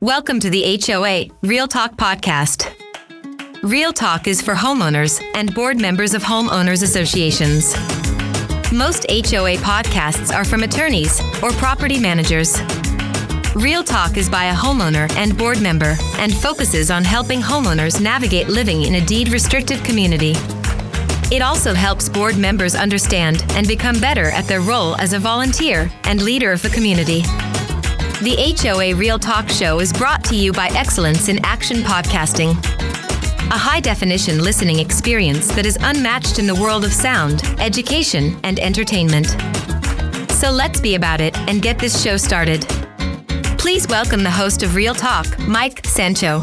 Welcome to the HOA Real Talk Podcast. Real Talk is for homeowners and board members of homeowners associations. Most HOA podcasts are from attorneys or property managers. Real Talk is by a homeowner and board member and focuses on helping homeowners navigate living in a deed restricted community. It also helps board members understand and become better at their role as a volunteer and leader of the community. The HOA Real Talk Show is brought to you by Excellence in Action Podcasting, a high definition listening experience that is unmatched in the world of sound, education, and entertainment. So let's be about it and get this show started. Please welcome the host of Real Talk, Mike Sancho.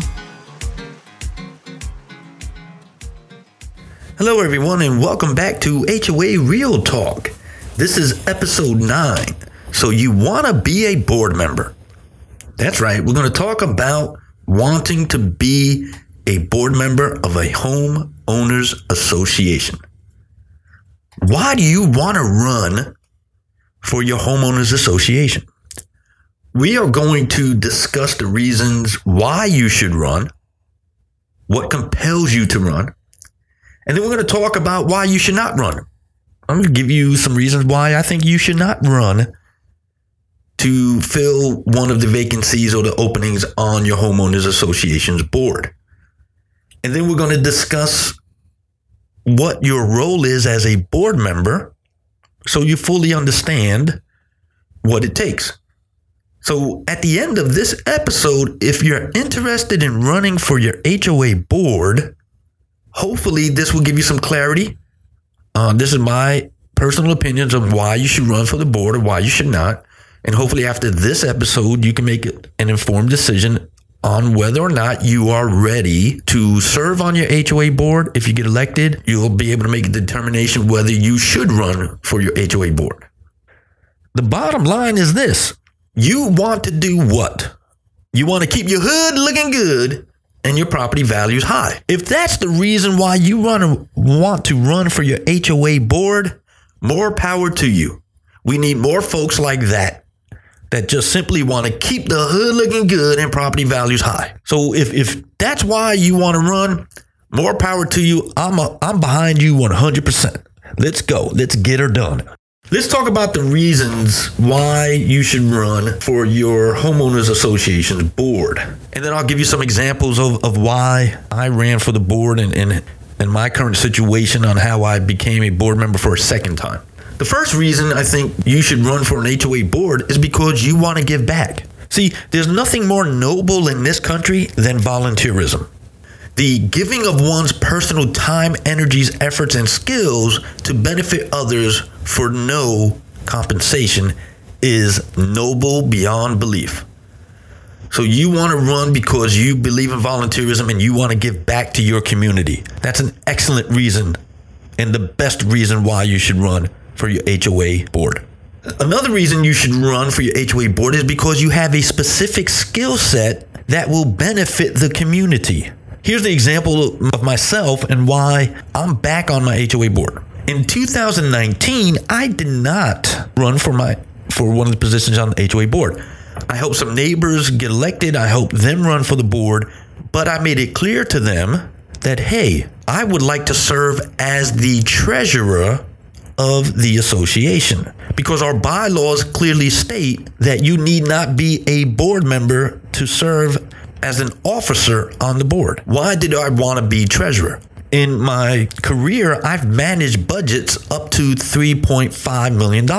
Hello, everyone, and welcome back to HOA Real Talk. This is episode nine. So, you want to be a board member? That's right. We're going to talk about wanting to be a board member of a home owners association. Why do you want to run for your homeowners association? We are going to discuss the reasons why you should run, what compels you to run, and then we're going to talk about why you should not run. I'm going to give you some reasons why I think you should not run to fill one of the vacancies or the openings on your homeowners association's board. And then we're going to discuss what your role is as a board member so you fully understand what it takes. So at the end of this episode, if you're interested in running for your HOA board, hopefully this will give you some clarity. Uh, this is my personal opinions of why you should run for the board or why you should not. And hopefully, after this episode, you can make an informed decision on whether or not you are ready to serve on your HOA board. If you get elected, you'll be able to make a determination whether you should run for your HOA board. The bottom line is this you want to do what? You want to keep your hood looking good and your property values high. If that's the reason why you run, want to run for your HOA board, more power to you. We need more folks like that that just simply want to keep the hood looking good and property values high. So if if that's why you want to run, more power to you. I'm a, I'm behind you 100%. Let's go. Let's get her done. Let's talk about the reasons why you should run for your homeowners association's board. And then I'll give you some examples of, of why I ran for the board and, and, and my current situation on how I became a board member for a second time. The first reason I think you should run for an HOA board is because you want to give back. See, there's nothing more noble in this country than volunteerism. The giving of one's personal time, energies, efforts, and skills to benefit others for no compensation is noble beyond belief. So you want to run because you believe in volunteerism and you want to give back to your community. That's an excellent reason and the best reason why you should run for your HOA board. Another reason you should run for your HOA board is because you have a specific skill set that will benefit the community. Here's the example of myself and why I'm back on my HOA board. In 2019, I did not run for my for one of the positions on the HOA board. I helped some neighbors get elected. I helped them run for the board, but I made it clear to them that hey, I would like to serve as the treasurer of the association because our bylaws clearly state that you need not be a board member to serve as an officer on the board. Why did I want to be treasurer? In my career, I've managed budgets up to $3.5 million.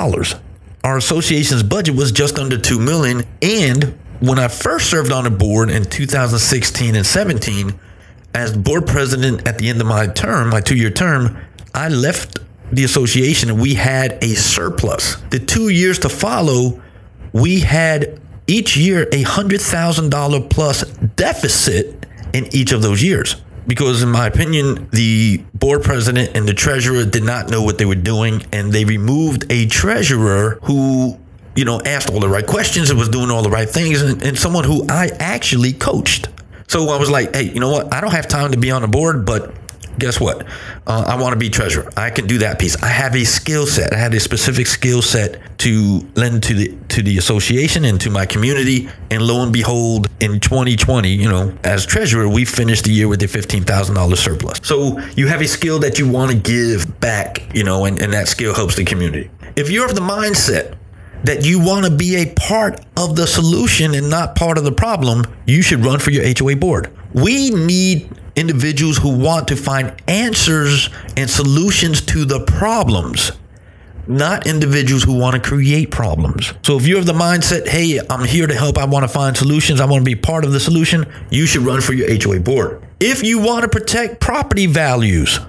Our association's budget was just under 2 million and when I first served on the board in 2016 and 17 as board president at the end of my term, my 2-year term, I left the association we had a surplus. The two years to follow, we had each year a hundred thousand dollar plus deficit in each of those years. Because in my opinion, the board president and the treasurer did not know what they were doing, and they removed a treasurer who, you know, asked all the right questions and was doing all the right things, and, and someone who I actually coached. So I was like, hey, you know what? I don't have time to be on the board, but guess what? Uh, I want to be treasurer. I can do that piece. I have a skill set. I have a specific skill set to lend to the to the association and to my community. And lo and behold, in 2020, you know, as treasurer, we finished the year with a fifteen thousand dollars surplus. So you have a skill that you want to give back, you know, and, and that skill helps the community. If you're of the mindset that you want to be a part of the solution and not part of the problem, you should run for your HOA board. We need individuals who want to find answers and solutions to the problems, not individuals who want to create problems. So if you have the mindset, hey, I'm here to help, I want to find solutions, I want to be part of the solution, you should run for your HOA board. If you want to protect property values,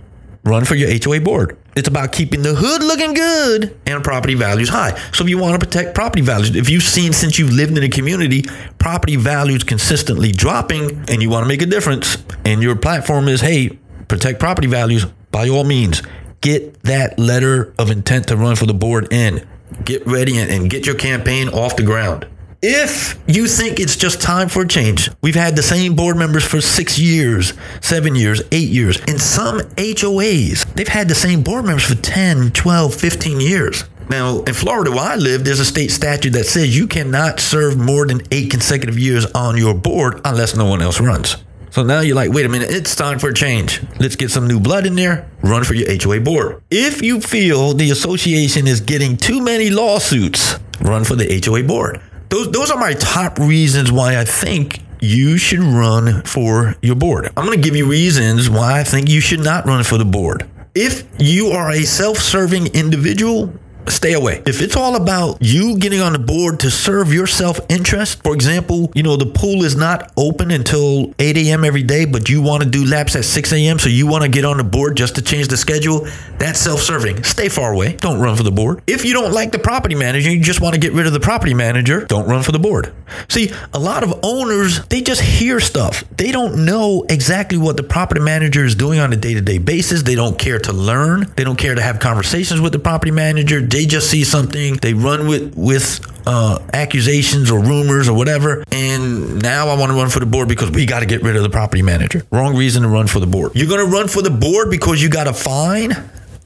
run for your HOA board. It's about keeping the hood looking good and property values high. So if you want to protect property values, if you've seen since you've lived in a community, property values consistently dropping and you want to make a difference and your platform is, hey, protect property values, by all means, get that letter of intent to run for the board in. Get ready and get your campaign off the ground. If you think it's just time for a change, we've had the same board members for six years, seven years, eight years. In some HOAs, they've had the same board members for 10, 12, 15 years. Now, in Florida, where I live, there's a state statute that says you cannot serve more than eight consecutive years on your board unless no one else runs. So now you're like, wait a minute, it's time for a change. Let's get some new blood in there, run for your HOA board. If you feel the association is getting too many lawsuits, run for the HOA board. Those those are my top reasons why I think you should run for your board. I'm going to give you reasons why I think you should not run for the board. If you are a self-serving individual, stay away. If it's all about you getting on the board to serve your self interest, for example, you know, the pool is not open until 8 a.m. every day, but you want to do laps at 6 a.m., so you want to get on the board just to change the schedule, that's self serving. Stay far away. Don't run for the board. If you don't like the property manager, you just want to get rid of the property manager, don't run for the board. See, a lot of owners, they just hear stuff. They don't know exactly what the property manager is doing on a day to day basis. They don't care to learn. They don't care to have conversations with the property manager. They just see something, they run with with uh, accusations or rumors or whatever, and now I want to run for the board because we got to get rid of the property manager. Wrong reason to run for the board. You're going to run for the board because you got a fine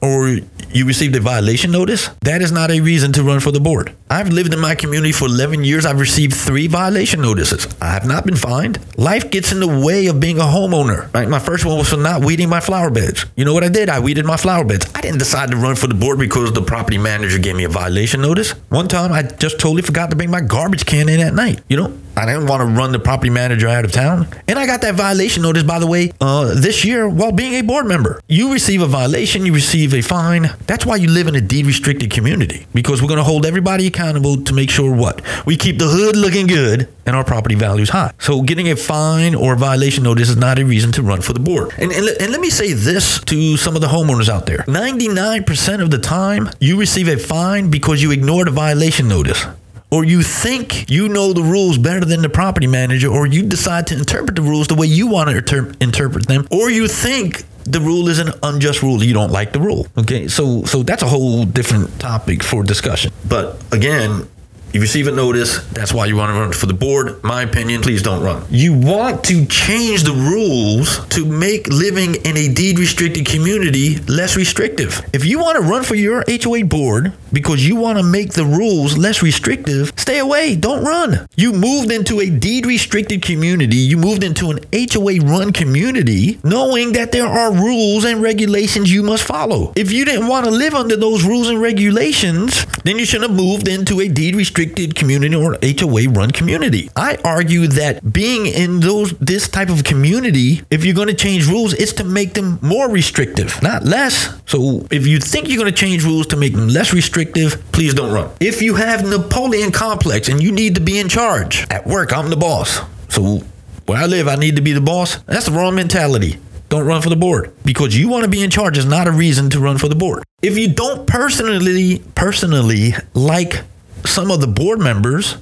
or you received a violation notice, that is not a reason to run for the board. I've lived in my community for 11 years. I've received three violation notices. I have not been fined. Life gets in the way of being a homeowner. Right? My first one was for not weeding my flower beds. You know what I did? I weeded my flower beds. I didn't decide to run for the board because the property manager gave me a violation notice. One time, I just totally forgot to bring my garbage can in at night. You know, I didn't want to run the property manager out of town. And I got that violation notice, by the way, uh, this year while being a board member. You receive a violation, you receive a fine. That's why you live in a deed restricted community because we're going to hold everybody accountable to make sure what? We keep the hood looking good and our property values high. So getting a fine or a violation notice is not a reason to run for the board. And, and, and let me say this to some of the homeowners out there 99% of the time, you receive a fine because you ignored a violation notice or you think you know the rules better than the property manager, or you decide to interpret the rules the way you want to inter- interpret them, or you think the rule is an unjust rule. You don't like the rule. Okay, so so that's a whole different topic for discussion. But again, you receive a notice. That's why you want to run for the board. My opinion, please don't run. You want to change the rules to make living in a deed restricted community less restrictive. If you want to run for your HOA board because you want to make the rules less restrictive, stay away. Don't run. You moved into a deed restricted community. You moved into an HOA run community knowing that there are rules and regulations you must follow. If you didn't want to live under those rules and regulations, then you shouldn't have moved into a deed restricted restricted community or HOA run community. I argue that being in those this type of community, if you're going to change rules, it's to make them more restrictive, not less. So if you think you're going to change rules to make them less restrictive, please don't run. If you have Napoleon complex and you need to be in charge at work, I'm the boss. So where I live, I need to be the boss. That's the wrong mentality don't run for the board because you want to be in charge is not a reason to run for the board. If you don't personally personally like some of the board members,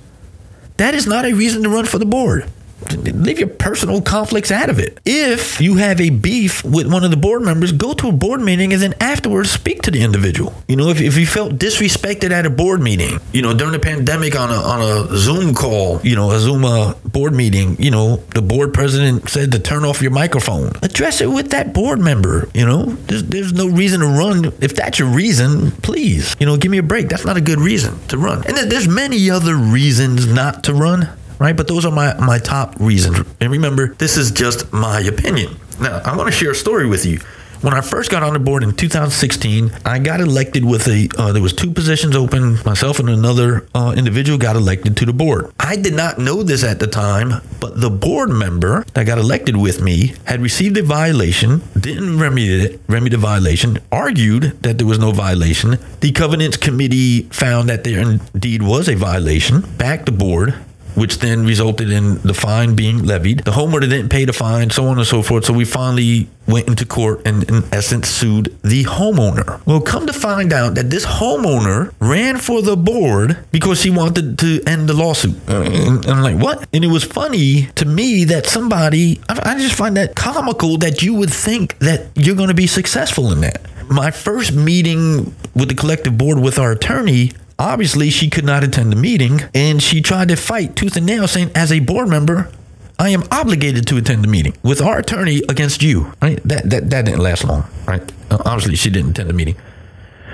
that is not a reason to run for the board. Leave your personal conflicts out of it. If you have a beef with one of the board members, go to a board meeting and then afterwards speak to the individual. You know, if, if you felt disrespected at a board meeting, you know, during the pandemic on a, on a Zoom call, you know, a Zoom uh, board meeting, you know, the board president said to turn off your microphone. Address it with that board member, you know. There's, there's no reason to run. If that's your reason, please, you know, give me a break. That's not a good reason to run. And there's many other reasons not to run right? But those are my, my top reasons. And remember, this is just my opinion. Now, I want to share a story with you. When I first got on the board in 2016, I got elected with a. Uh, there was two positions open. Myself and another uh, individual got elected to the board. I did not know this at the time, but the board member that got elected with me had received a violation, didn't remedy it, remedy the violation, argued that there was no violation. The covenants committee found that there indeed was a violation, backed the board, which then resulted in the fine being levied. The homeowner didn't pay the fine, so on and so forth. So we finally went into court and, in essence, sued the homeowner. Well, come to find out that this homeowner ran for the board because she wanted to end the lawsuit. Uh, and I'm like, what? And it was funny to me that somebody, I just find that comical that you would think that you're going to be successful in that. My first meeting with the collective board with our attorney, Obviously, she could not attend the meeting, and she tried to fight tooth and nail, saying, as a board member, I am obligated to attend the meeting with our attorney against you. Right? That that that didn't last long. Right? Uh, obviously, she didn't attend the meeting.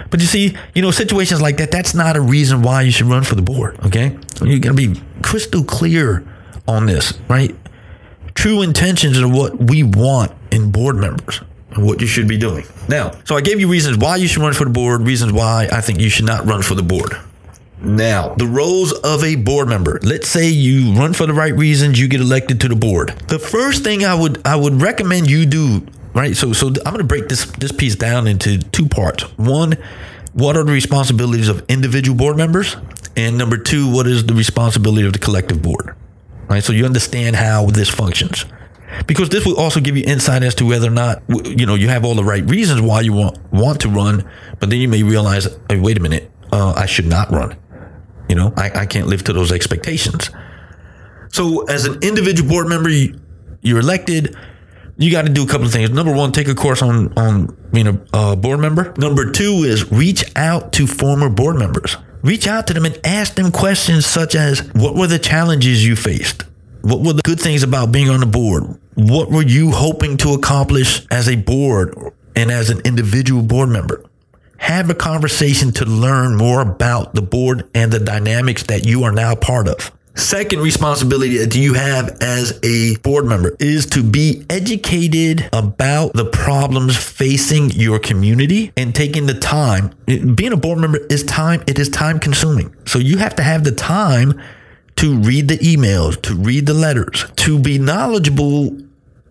But you see, you know, situations like that, that's not a reason why you should run for the board. Okay, you got to be crystal clear on this, right? True intentions are what we want in board members what you should be doing. Now, so I gave you reasons why you should run for the board, reasons why I think you should not run for the board. Now, the roles of a board member. Let's say you run for the right reasons, you get elected to the board. The first thing I would I would recommend you do, right? So so I'm going to break this this piece down into two parts. One, what are the responsibilities of individual board members? And number 2, what is the responsibility of the collective board? Right? So you understand how this functions because this will also give you insight as to whether or not you know you have all the right reasons why you want want to run, but then you may realize, hey, wait a minute, uh, I should not run. You know, I, I can't live to those expectations. So, as an individual board member, you're elected. You got to do a couple of things. Number one, take a course on on being a uh, board member. Number two is reach out to former board members. Reach out to them and ask them questions such as, "What were the challenges you faced? What were the good things about being on the board? What were you hoping to accomplish as a board and as an individual board member? Have a conversation to learn more about the board and the dynamics that you are now part of. Second responsibility that you have as a board member is to be educated about the problems facing your community and taking the time. Being a board member is time, it is time consuming. So you have to have the time to read the emails, to read the letters, to be knowledgeable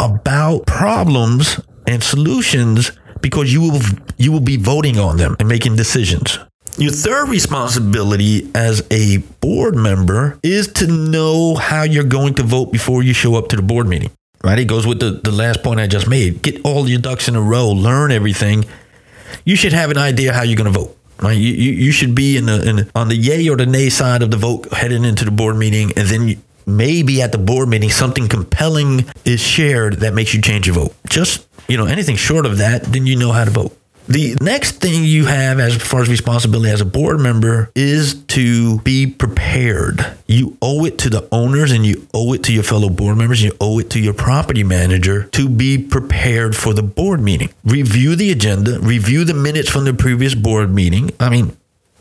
about problems and solutions because you will you will be voting on them and making decisions. Your third responsibility as a board member is to know how you're going to vote before you show up to the board meeting. Right? It goes with the, the last point I just made. Get all your ducks in a row, learn everything. You should have an idea how you're going to vote. Right? You, you, you should be in the, in on the yay or the nay side of the vote heading into the board meeting, and then you, maybe at the board meeting something compelling is shared that makes you change your vote. Just you know anything short of that, then you know how to vote. The next thing you have as far as responsibility as a board member is to be prepared. You owe it to the owners and you owe it to your fellow board members, and you owe it to your property manager to be prepared for the board meeting. Review the agenda, review the minutes from the previous board meeting. I mean,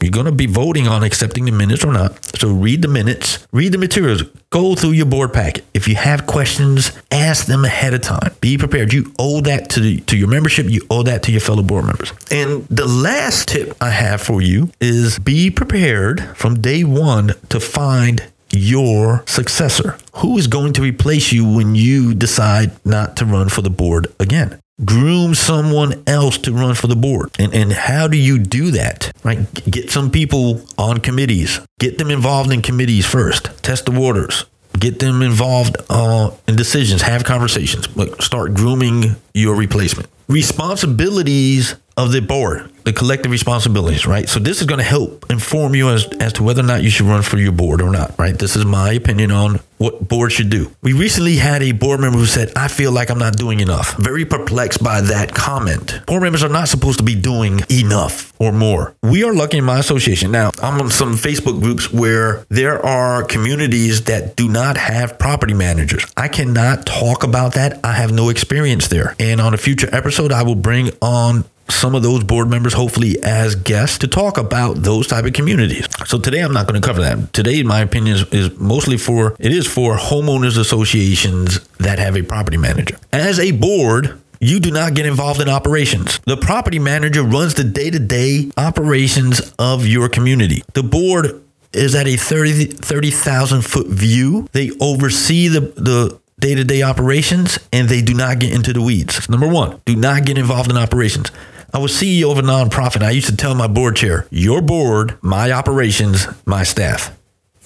you're going to be voting on accepting the minutes or not. So read the minutes, read the materials, go through your board packet. If you have questions, ask them ahead of time. Be prepared. You owe that to the, to your membership. You owe that to your fellow board members. And the last tip I have for you is be prepared from day one to find your successor. Who is going to replace you when you decide not to run for the board again? Groom someone else to run for the board. And, and how do you do that? Right? Get some people on committees. Get them involved in committees first. Test the waters. Get them involved uh, in decisions. Have conversations. But start grooming your replacement. Responsibilities of the board, the collective responsibilities, right? So this is going to help inform you as, as to whether or not you should run for your board or not, right? This is my opinion on what board should do. We recently had a board member who said, I feel like I'm not doing enough. Very perplexed by that comment. Board members are not supposed to be doing enough or more. We are lucky in my association. Now, I'm on some Facebook groups where there are communities that do not have property managers. I cannot talk about that. I have no experience there. And on a future episode, I will bring on some of those board members hopefully as guests to talk about those type of communities so today i'm not going to cover that today my opinion is, is, mostly for it is for homeowners associations that have a property manager as a board you do not get involved in operations. The property manager runs the day to day operations of your community. The board is at a 30,000 30, foot view. They oversee the, the day to day operations and they do not get into the weeds. Number one, do not get involved in operations. I was CEO of a nonprofit. I used to tell my board chair, your board, my operations, my staff.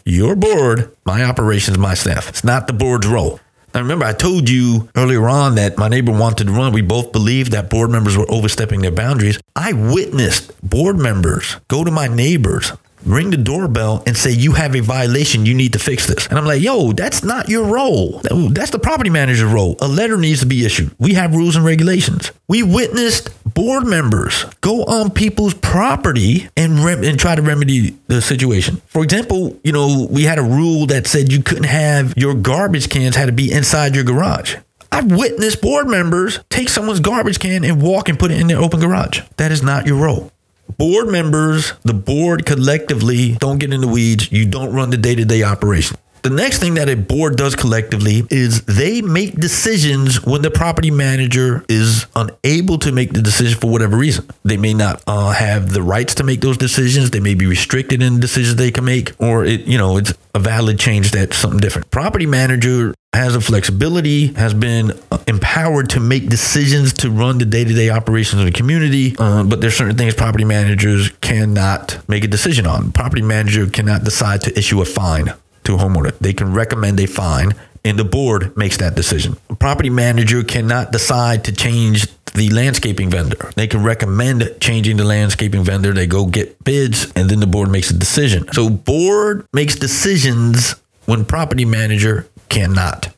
Your board, my operations, my staff. It's not the board's role. Now, remember, I told you earlier on that my neighbor wanted to run. We both believed that board members were overstepping their boundaries. I witnessed board members go to my neighbors ring the doorbell and say you have a violation. You need to fix this. And i'm like yo that's not your role. That's the property manager's role. A letter needs to be issued. We have rules and regulations. We witnessed board members go on people's property and rem- and try to remedy the situation. For example you know we had a rule that said you couldn't have your garbage cans had to be inside your garage. I've witnessed board members take someone's garbage can and walk and put it in their open garage. That is not your role board members, the board collectively don't get in the weeds. You don't run the day to day operation. The next thing that a board does collectively is they make decisions when the property manager is unable to make the decision for whatever reason. They may not uh, have the rights to make those decisions. They may be restricted in decisions they can make, or it, you know, it's a valid change that's something different. Property manager has the flexibility, has been uh, empowered to make decisions to run the day to day operations of the community. Uh, but there's certain things property managers cannot make a decision on. Property manager cannot decide to issue a fine to a homeowner. They can recommend a fine and the board makes that decision. A property manager cannot decide to change the landscaping vendor. They can recommend changing the landscaping vendor. They go get bids and then the board makes a decision. So board makes decisions when property manager cannot.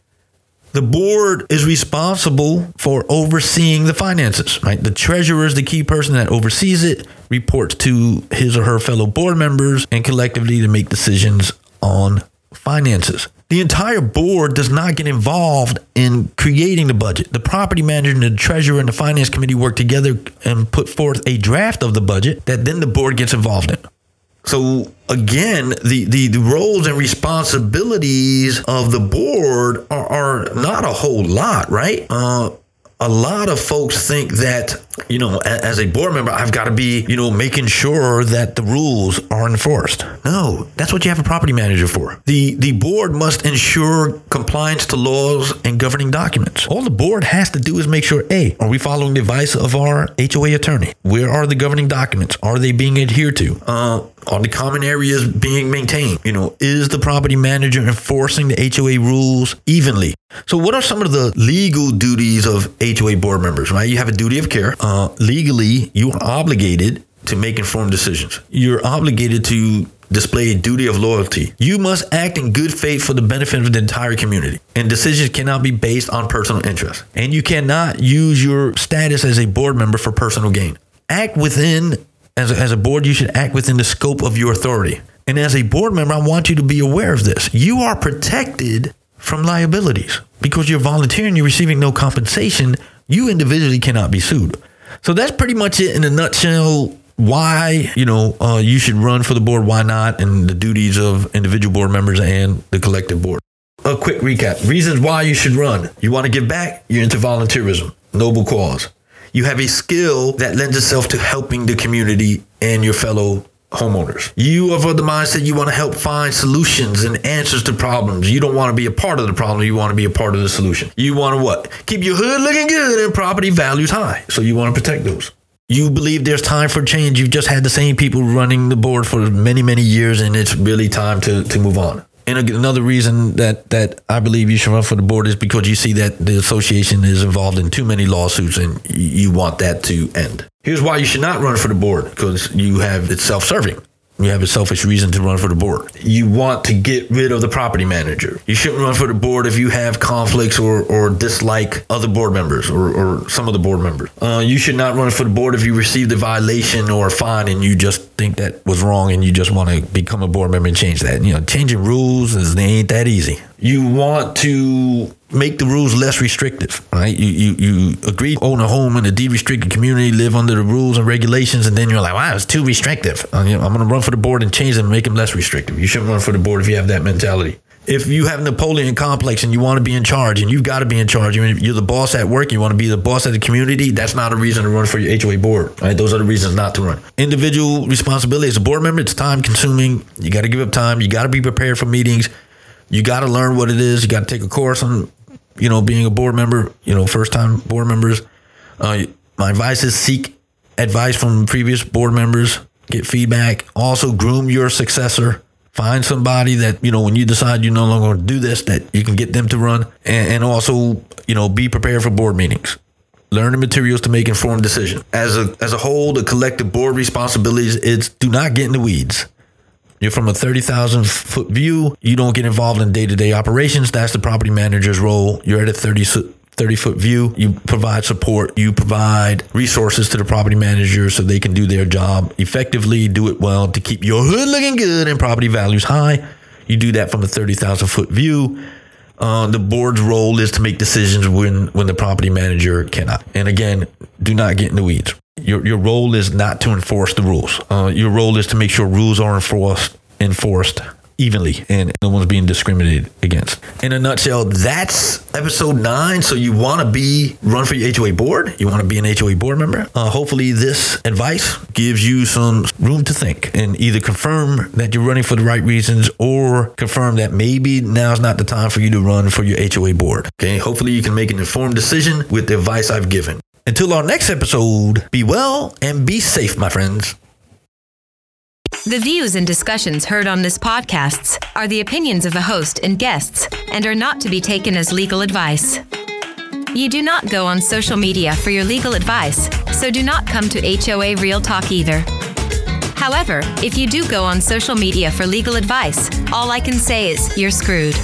The board is responsible for overseeing the finances, right? The treasurer is the key person that oversees it, reports to his or her fellow board members, and collectively to make decisions on finances. The entire board does not get involved in creating the budget. The property manager and the treasurer and the finance committee work together and put forth a draft of the budget that then the board gets involved in. So again, the, the, the, roles and responsibilities of the board are, are not a whole lot, right? Uh, a lot of folks think that, you know, as a board member, I've got to be, you know, making sure that the rules are enforced. No, that's what you have a property manager for. The the board must ensure compliance to laws and governing documents. All the board has to do is make sure, A, are we following the advice of our HOA attorney? Where are the governing documents? Are they being adhered to? Uh, are the common areas being maintained? You know, is the property manager enforcing the HOA rules evenly? So, what are some of the legal duties of HOA board members? Right, you have a duty of care. Uh, legally, you are obligated to make informed decisions. You're obligated to display a duty of loyalty. You must act in good faith for the benefit of the entire community, and decisions cannot be based on personal interest. And you cannot use your status as a board member for personal gain. Act within as a, as a board, you should act within the scope of your authority. And as a board member, I want you to be aware of this. You are protected from liabilities because you're volunteering, you're receiving no compensation. You individually cannot be sued. So that's pretty much it in a nutshell. Why you know uh, you should run for the board, why not, and the duties of individual board members and the collective board. A quick recap: reasons why you should run. You want to give back. You're into volunteerism, noble cause. You have a skill that lends itself to helping the community and your fellow homeowners. You are of the mindset you want to help find solutions and answers to problems. You don't want to be a part of the problem. You want to be a part of the solution. You want to what? Keep your hood looking good and property values high. So you want to protect those. You believe there's time for change. You've just had the same people running the board for many, many years, and it's really time to, to move on. And another reason that, that I believe you should run for the board is because you see that the association is involved in too many lawsuits and you want that to end. Here's why you should not run for the board because you have it's self serving. You have a selfish reason to run for the board. You want to get rid of the property manager. You shouldn't run for the board if you have conflicts or, or dislike other board members or, or some of the board members. Uh, you should not run for the board if you received a violation or a fine and you just think that was wrong and you just want to become a board member and change that. You know, changing rules is ain't that easy. You want to make the rules less restrictive, right? You you, you agree to own a home in a deed restricted community, live under the rules and regulations, and then you're like, wow, it's too restrictive. Uh, you know, I'm going to run for the board and change them, and make them less restrictive. You shouldn't run for the board if you have that mentality. If you have Napoleon complex and you want to be in charge, and you've got to be in charge, you're, you're the boss at work, you want to be the boss at the community, that's not a reason to run for your HOA board. Right? Those are the reasons not to run. Individual responsibility as a board member, it's time consuming. You got to give up time. You got to be prepared for meetings. You got to learn what it is. You got to take a course on you know, being a board member, you know, first time board members, uh, my advice is seek advice from previous board members, get feedback. Also, groom your successor. Find somebody that, you know, when you decide you're no longer do this, that you can get them to run. And, and also, you know, be prepared for board meetings. Learn the materials to make informed decisions. As a, as a whole, the collective board responsibilities is do not get in the weeds. You're from a 30,000 foot view. You don't get involved in day to day operations. That's the property manager's role. You're at a 30 30 foot view. You provide support. You provide resources to the property manager so they can do their job effectively, do it well to keep your hood looking good and property values high. You do that from a 30,000 foot view. Uh, the board's role is to make decisions when, when the property manager cannot. And again, do not get in the weeds your your role is not to enforce the rules. Uh, your role is to make sure rules are enforced enforced evenly and no one's being discriminated against. In a nutshell, that's episode nine. So you want to be run for your HOA board. You want to be an HOA board member. Uh, hopefully, this advice gives you some room to think and either confirm that you're running for the right reasons or confirm that maybe now's not the time for you to run for your HOA board. Okay. Hopefully, you can make an informed decision with the advice I've given. Until our next episode, be well and be safe, my friends. The views and discussions heard on this podcasts are the opinions of the host and guests and are not to be taken as legal advice. You do not go on social media for your legal advice, so do not come to HOA Real Talk either. However, if you do go on social media for legal advice, all I can say is you're screwed.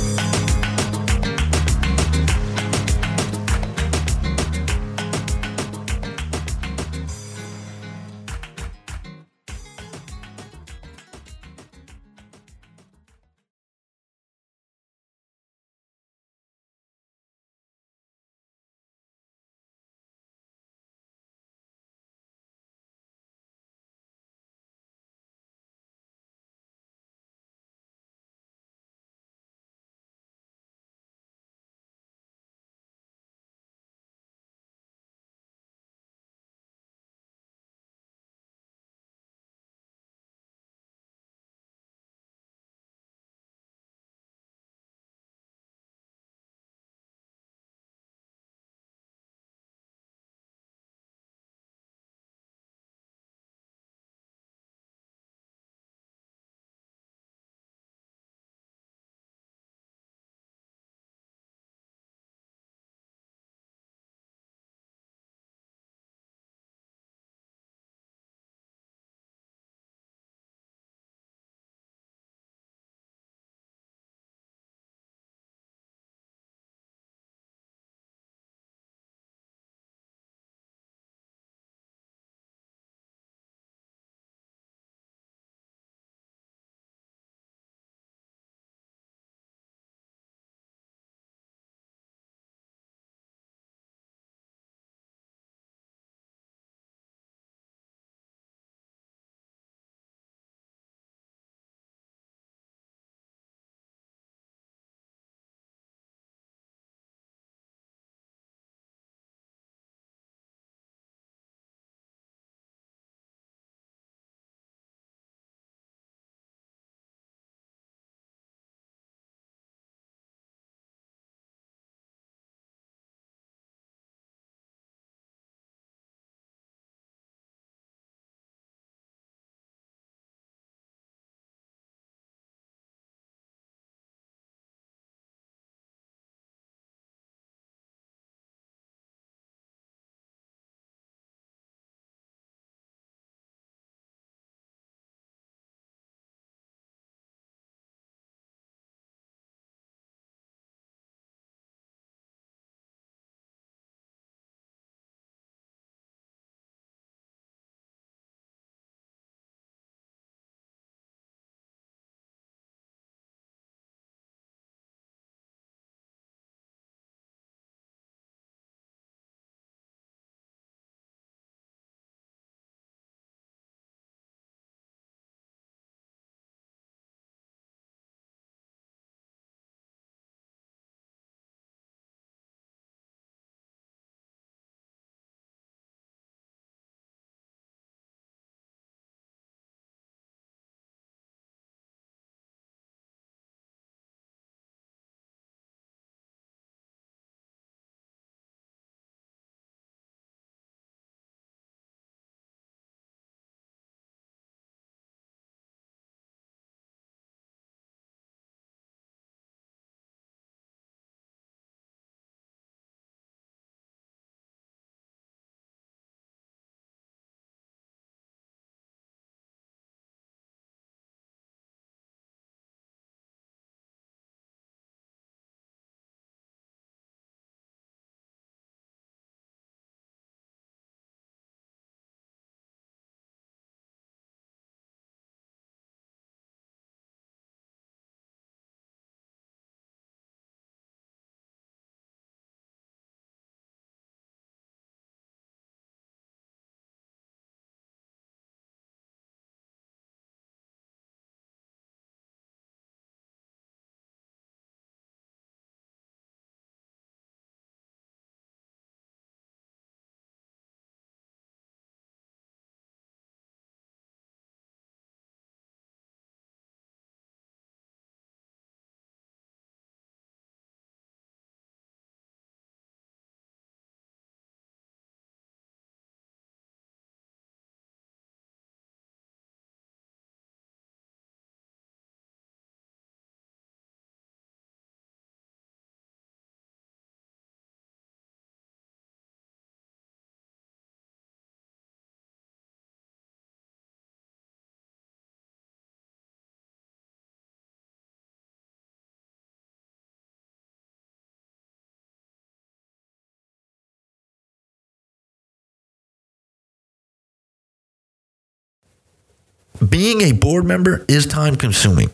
Being a board member is time consuming.